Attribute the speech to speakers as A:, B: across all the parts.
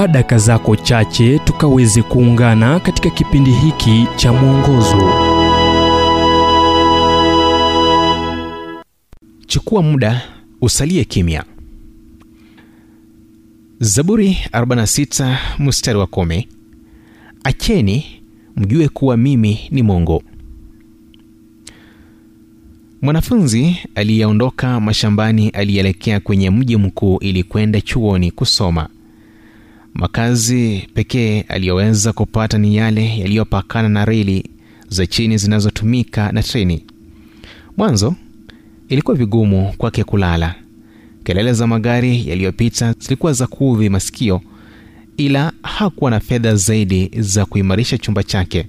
A: chukua daka zako chache tukaweze kuungana katika kipindi hiki cha mwongozo.
B: Chukua muda usalie kimya. Zaburi 46 mstari wa kumi. Acheni mjue kuwa mimi ni mungu mwanafunzi aliyeondoka mashambani alielekea kwenye mji mkuu ili kwenda chuoni kusoma makazi pekee aliyoweza kupata ni yale yaliyopakana na reli za chini zinazotumika na treni. Mwanzo ilikuwa vigumu kwake kulala. Kelele za magari yaliyopita zilikuwa za kuudhi masikio ila hakuwa na fedha zaidi za kuimarisha chumba chake.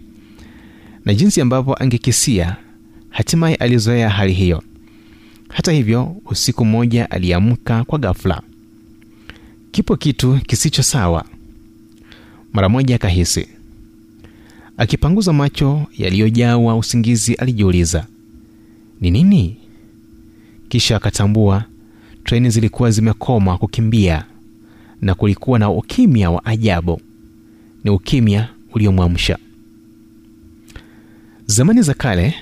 B: Na jinsi ambavyo angekisia hatimaye alizoea hali hiyo. Hata hivyo usiku mmoja aliamka kwa ghafla kipo kitu kisicho sawa. Mara moja akahisi akipanguza macho yaliyojawa usingizi alijiuliza ni nini? Kisha akatambua treni zilikuwa zimekoma kukimbia na kulikuwa na ukimya wa ajabu. Ni ukimya uliomwamsha. Zamani za kale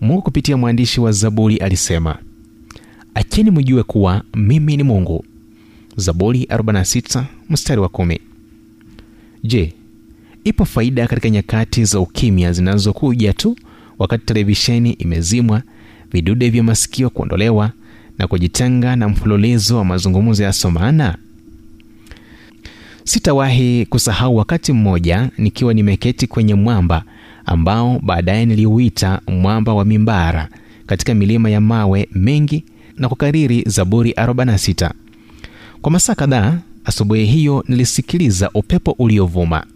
B: mungu kupitia mwandishi wa zaburi alisema acheni mjue kuwa mimi ni mungu zaburi 46 mstari wa 1 je ipo faida katika nyakati za ukimya zinazokuja tu wakati televisheni imezimwa vidude vya masikio kuondolewa na kujitenga na mfululizo wa mazungumzo ya somana? Sitawahi kusahau wakati mmoja nikiwa nimeketi kwenye mwamba ambao baadaye niliuita mwamba wa mimbara katika milima ya mawe mengi na kukariri zaburi 46 kwa masaa kadhaa asubuhi hiyo nilisikiliza upepo uliovuma.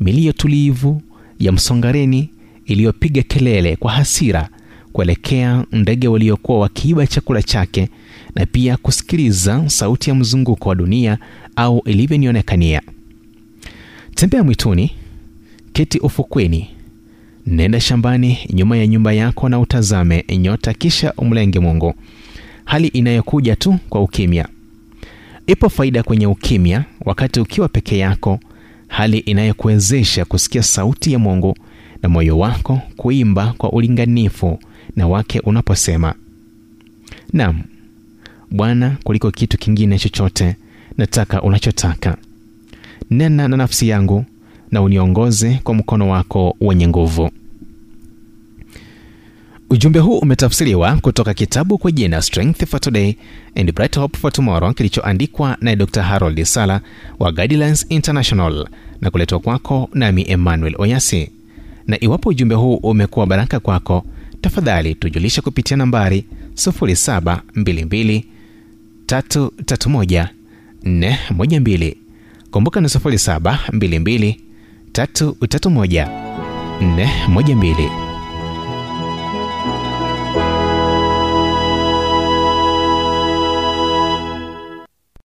B: Milio tulivu ya msongareni iliyopiga kelele kwa hasira kuelekea ndege waliokuwa wakiiba chakula chake na pia kusikiliza sauti ya mzunguko wa dunia au ilivyonionekania. Tembea mwituni keti ufukweni nenda shambani nyuma ya nyumba yako na utazame nyota kisha umlenge mungu hali inayokuja tu kwa ukimya ipo faida kwenye ukimya wakati ukiwa peke yako hali inayokuwezesha kusikia sauti ya mungu na moyo wako kuimba kwa ulinganifu na wake unaposema nam bwana kuliko kitu kingine chochote nataka unachotaka. Nena na nafsi yangu na uniongoze kwa mkono wako wenye nguvu ujumbe huu umetafsiriwa kutoka kitabu kwa jina strength for today and bright hope for tomorrow kilichoandikwa naye dr. Harold sala wa guidelines international na kuletwa kwako nami emmanuel oyasi na iwapo ujumbe huu umekuwa baraka kwako tafadhali tujulishe kupitia nambari 722 331 412 kumbuka ni 722 331 412